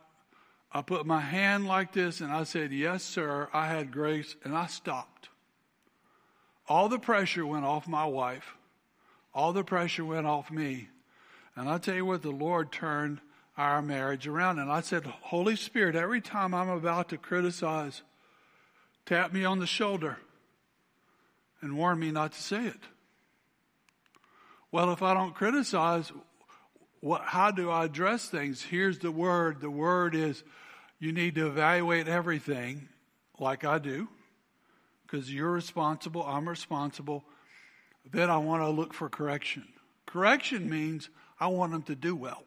I put my hand like this and I said, Yes, sir. I had grace and I stopped. All the pressure went off my wife all the pressure went off me. And I tell you what, the Lord turned our marriage around. And I said, Holy Spirit, every time I'm about to criticize, tap me on the shoulder and warn me not to say it. Well, if I don't criticize, what, how do I address things? Here's the word. The word is you need to evaluate everything like I do because you're responsible, I'm responsible then I want to look for correction. Correction means I want them to do well.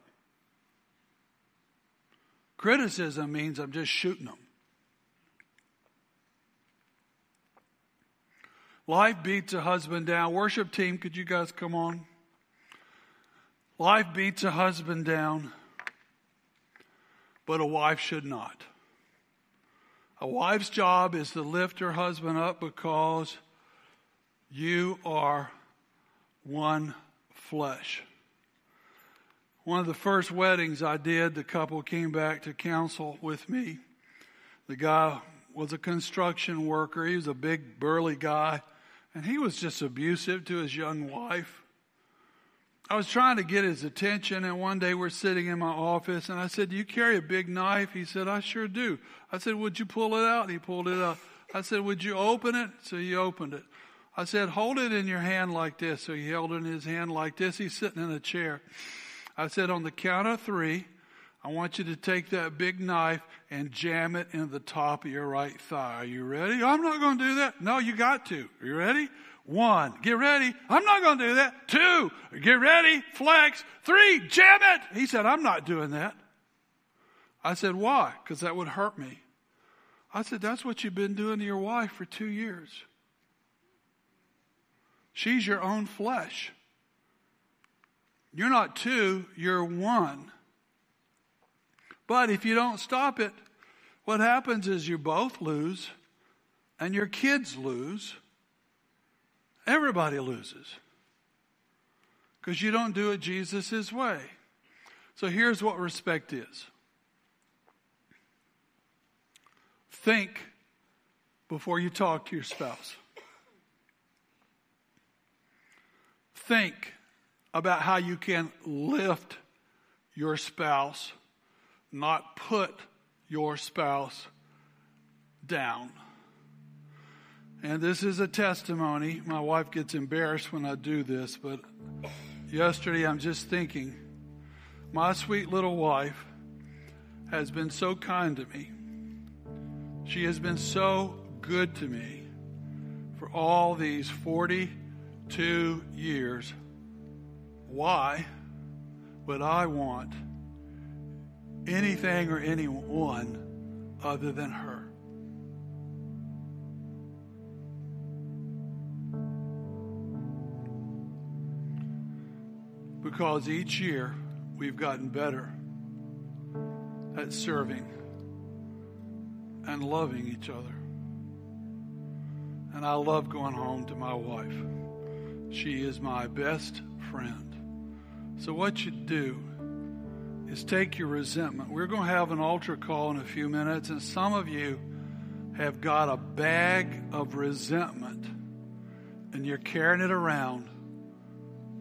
Criticism means I'm just shooting them. Life beats a husband down. Worship team, could you guys come on? Life beats a husband down, but a wife should not. A wife's job is to lift her husband up because you are one flesh. One of the first weddings I did, the couple came back to counsel with me. The guy was a construction worker. He was a big, burly guy, and he was just abusive to his young wife. I was trying to get his attention, and one day we're sitting in my office, and I said, Do you carry a big knife? He said, I sure do. I said, Would you pull it out? And He pulled it out. I said, Would you open it? So he opened it. I said, hold it in your hand like this. So he held it in his hand like this. He's sitting in a chair. I said, on the count of three, I want you to take that big knife and jam it in the top of your right thigh. Are you ready? I'm not going to do that. No, you got to. Are you ready? One, get ready. I'm not going to do that. Two, get ready. Flex. Three, jam it. He said, I'm not doing that. I said, why? Because that would hurt me. I said, that's what you've been doing to your wife for two years. She's your own flesh. You're not two, you're one. But if you don't stop it, what happens is you both lose and your kids lose. Everybody loses. Because you don't do it Jesus' way. So here's what respect is think before you talk to your spouse. think about how you can lift your spouse, not put your spouse down. And this is a testimony. My wife gets embarrassed when I do this, but yesterday I'm just thinking my sweet little wife has been so kind to me. She has been so good to me for all these 42 years, why would I want anything or anyone other than her? Because each year we've gotten better at serving and loving each other. And I love going home to my wife. She is my best friend. So, what you do is take your resentment. We're going to have an altar call in a few minutes, and some of you have got a bag of resentment and you're carrying it around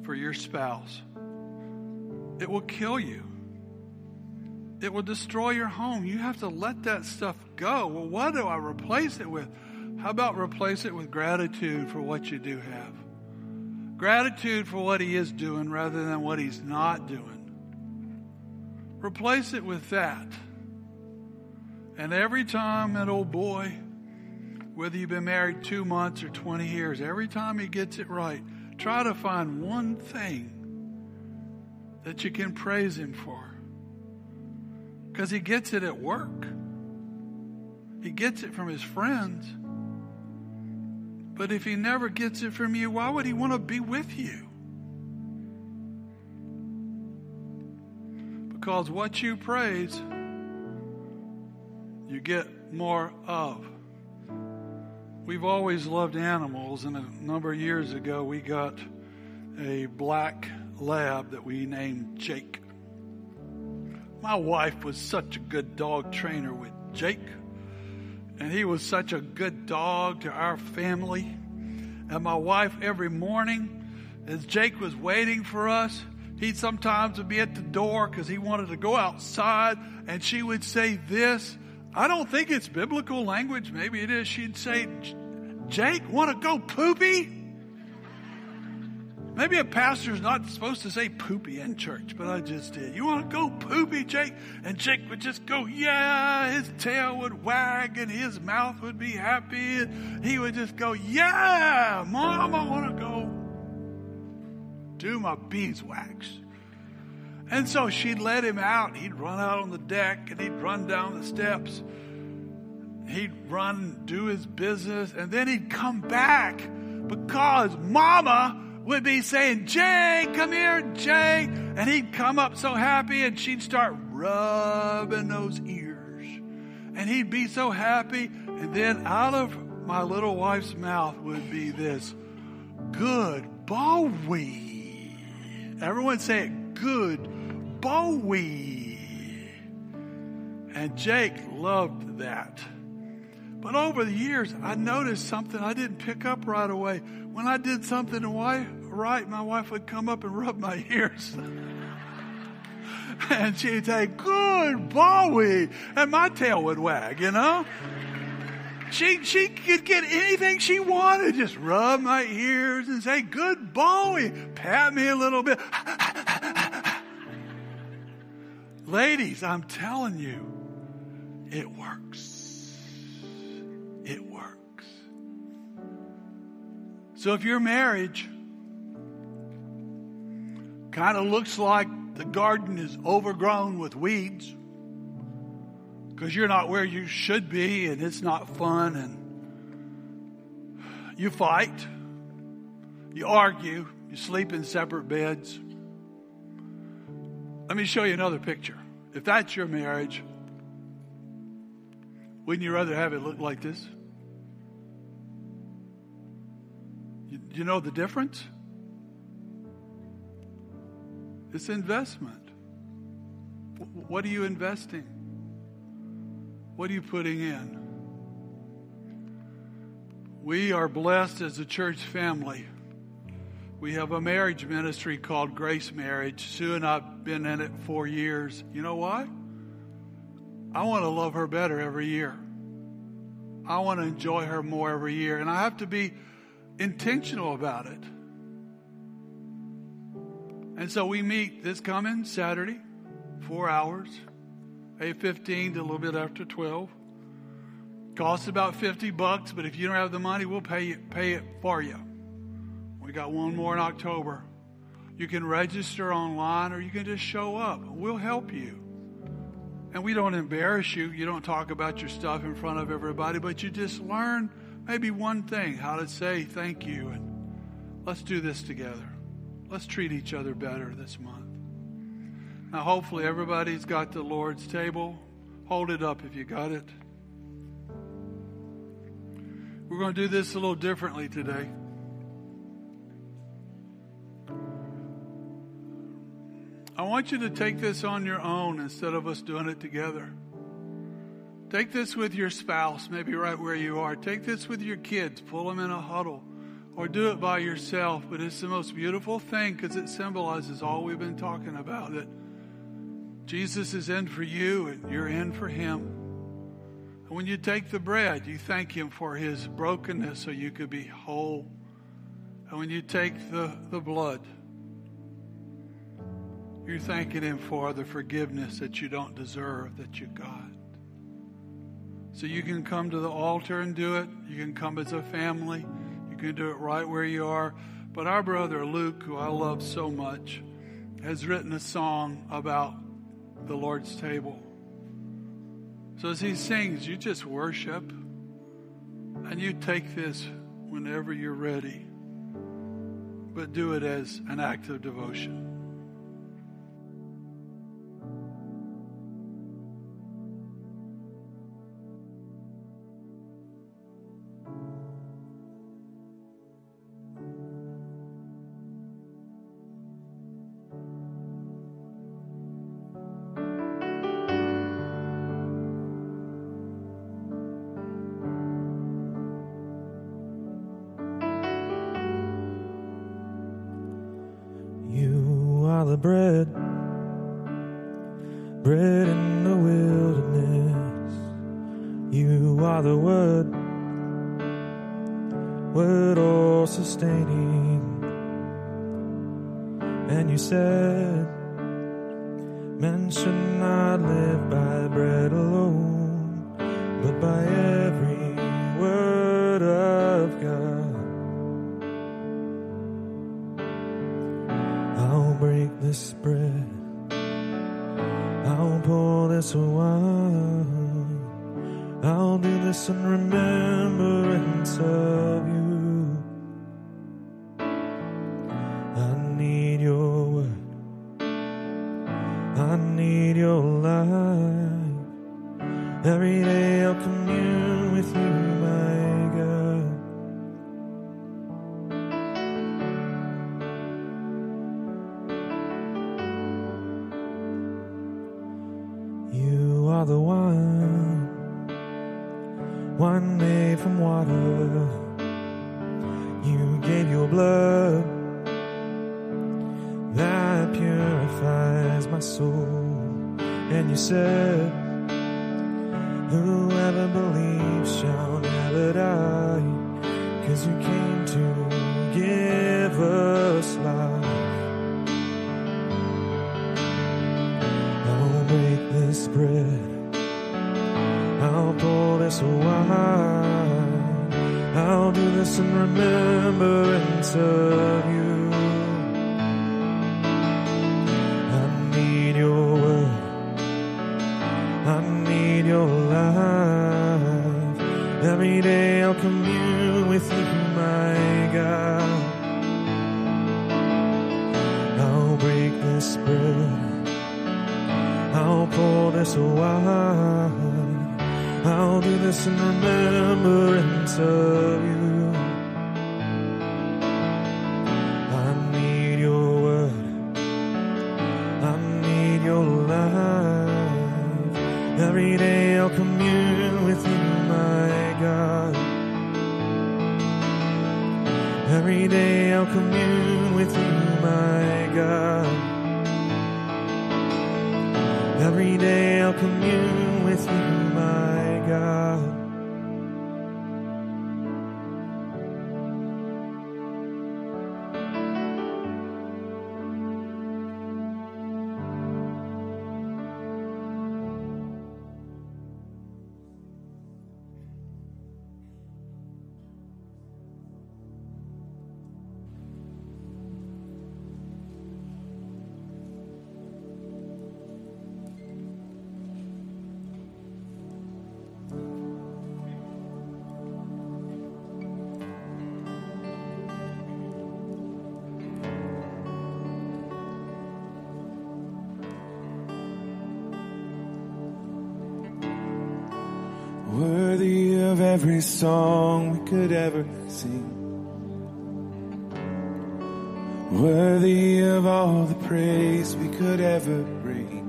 for your spouse. It will kill you. It will destroy your home. You have to let that stuff go. Well, what do I replace it with? How about replace it with gratitude for what you do have? Gratitude for what he is doing rather than what he's not doing. Replace it with that. And every time that old boy, whether you've been married two months or 20 years, every time he gets it right, try to find one thing that you can praise him for. Because he gets it at work, he gets it from his friends. But if he never gets it from you, why would he want to be with you? Because what you praise, you get more of. We've always loved animals, and a number of years ago, we got a black lab that we named Jake. My wife was such a good dog trainer with Jake, and he was such a good dog to our family. And my wife, every morning, as Jake was waiting for us, he sometimes would be at the door because he wanted to go outside, and she would say this. I don't think it's biblical language. Maybe it is. She'd say, Jake, want to go poopy? Maybe a pastor's not supposed to say poopy in church, but I just did. You want to go poopy, Jake? And Jake would just go, yeah. His tail would wag and his mouth would be happy. And he would just go, yeah, mom, I want to go do my beeswax. And so she'd let him out. He'd run out on the deck and he'd run down the steps. He'd run, do his business, and then he'd come back because mama would be saying, Jake, come here, Jake. And he'd come up so happy and she'd start rubbing those ears. And he'd be so happy. And then out of my little wife's mouth would be this, good Bowie. Everyone say it, good Bowie. And Jake loved that. But over the years, I noticed something I didn't pick up right away. When I did something right, my wife would come up and rub my ears. and she'd say, Good Bowie. And my tail would wag, you know? She, she could get anything she wanted. Just rub my ears and say, Good Bowie. Pat me a little bit. Ladies, I'm telling you, it works. It works. So if your marriage kind of looks like the garden is overgrown with weeds because you're not where you should be and it's not fun and you fight, you argue, you sleep in separate beds. Let me show you another picture. If that's your marriage, wouldn't you rather have it look like this? You, you know the difference? It's investment. What are you investing? What are you putting in? We are blessed as a church family. We have a marriage ministry called Grace Marriage. Sue and I have been in it for years. You know why? I want to love her better every year. I want to enjoy her more every year. And I have to be intentional about it. And so we meet this coming Saturday, four hours, 8.15 to a little bit after 12. Costs about 50 bucks, but if you don't have the money, we'll pay pay it for you. We got one more in October. You can register online or you can just show up. We'll help you. And we don't embarrass you. You don't talk about your stuff in front of everybody, but you just learn maybe one thing how to say thank you and let's do this together. Let's treat each other better this month. Now, hopefully, everybody's got the Lord's table. Hold it up if you got it. We're going to do this a little differently today. I want you to take this on your own instead of us doing it together. Take this with your spouse, maybe right where you are. Take this with your kids, pull them in a huddle, or do it by yourself. But it's the most beautiful thing because it symbolizes all we've been talking about that Jesus is in for you and you're in for him. And when you take the bread, you thank him for his brokenness so you could be whole. And when you take the, the blood, you're thanking Him for the forgiveness that you don't deserve that you got. So you can come to the altar and do it. You can come as a family. You can do it right where you are. But our brother Luke, who I love so much, has written a song about the Lord's table. So as he sings, you just worship and you take this whenever you're ready. But do it as an act of devotion. Every day I'll commune every song we could ever sing. Worthy of all the praise we could ever bring.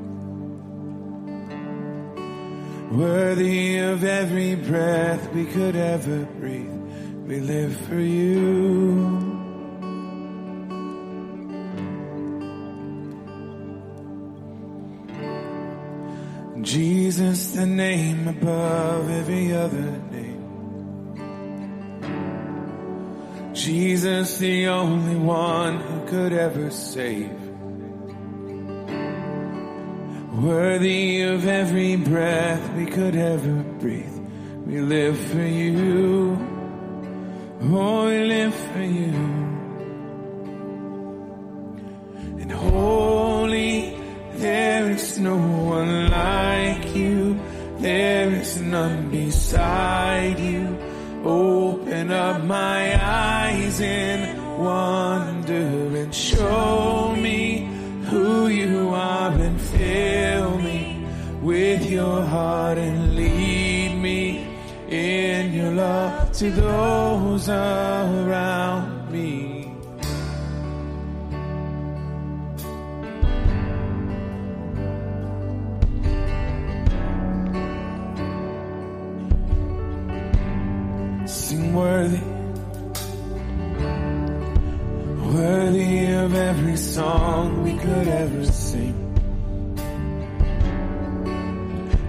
Worthy of every breath we could ever breathe. We live for you. Jesus, the name above every other name. Jesus, the only one who could ever save. Worthy of every breath we could ever breathe. We live for you. Oh, we live for you. And holy, there is no one like you. There is none beside you. Open up my in wonder and show me who you are and fill me with your heart and lead me in your love to those around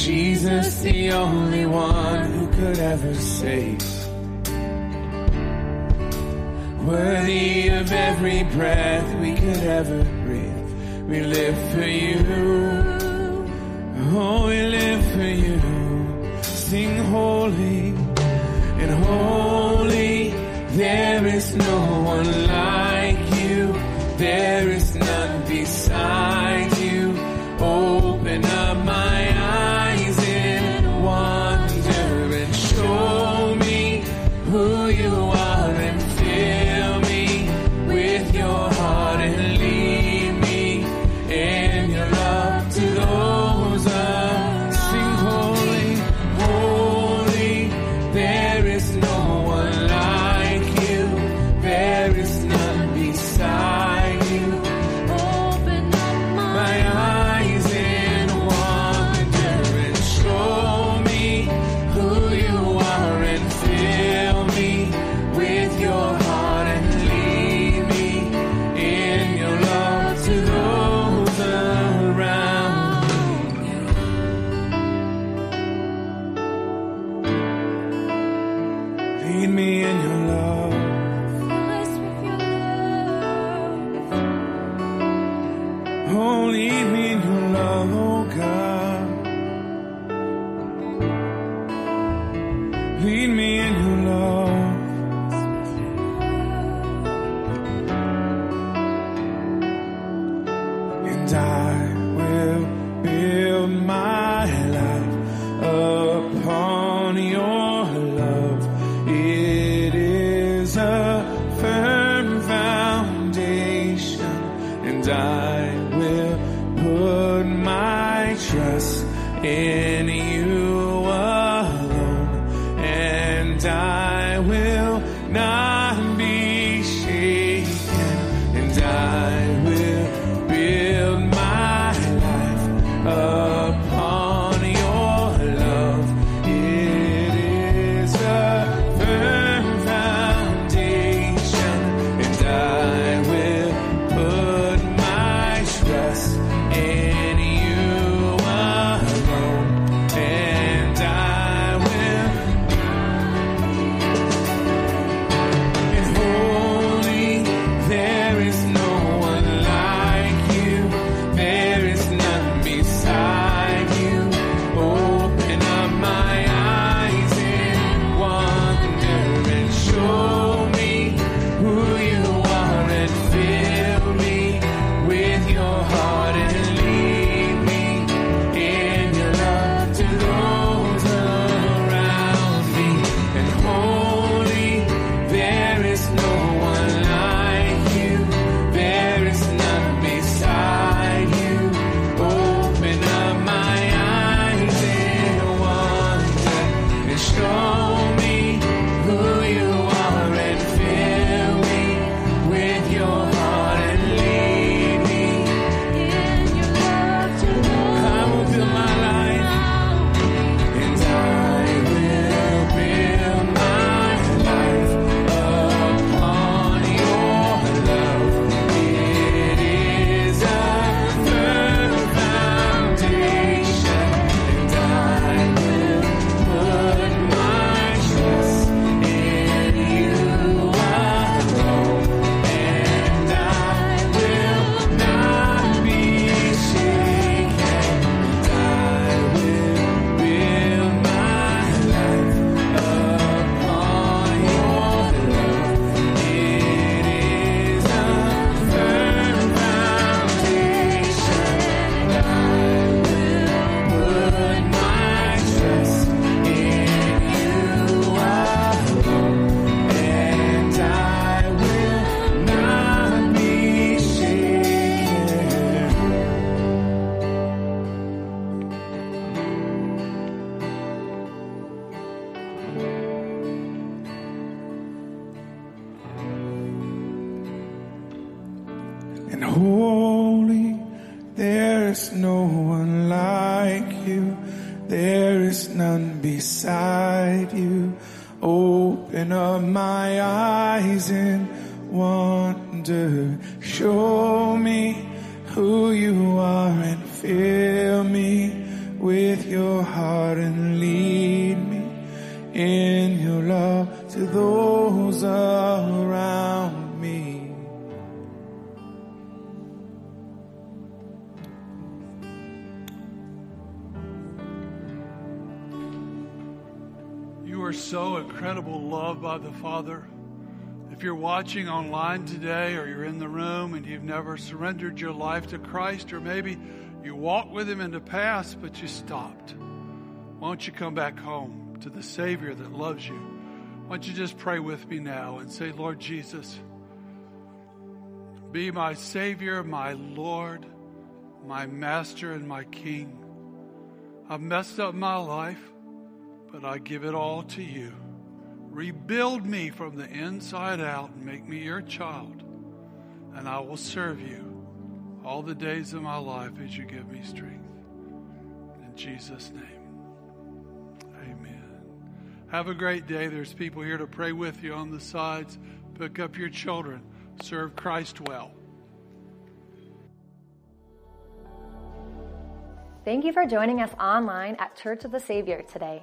Jesus, the only one who could ever save. Worthy of every breath we could ever breathe. We live for you. Oh, we live for you. Sing holy and holy. There is no one like you. There is none beside you. If you're watching online today or you're in the room and you've never surrendered your life to Christ, or maybe you walked with Him in the past but you stopped, why don't you come back home to the Savior that loves you? Why don't you just pray with me now and say, Lord Jesus, be my Savior, my Lord, my Master, and my King. I've messed up my life, but I give it all to you. Rebuild me from the inside out and make me your child, and I will serve you all the days of my life as you give me strength. In Jesus' name, amen. Have a great day. There's people here to pray with you on the sides. Pick up your children. Serve Christ well. Thank you for joining us online at Church of the Savior today.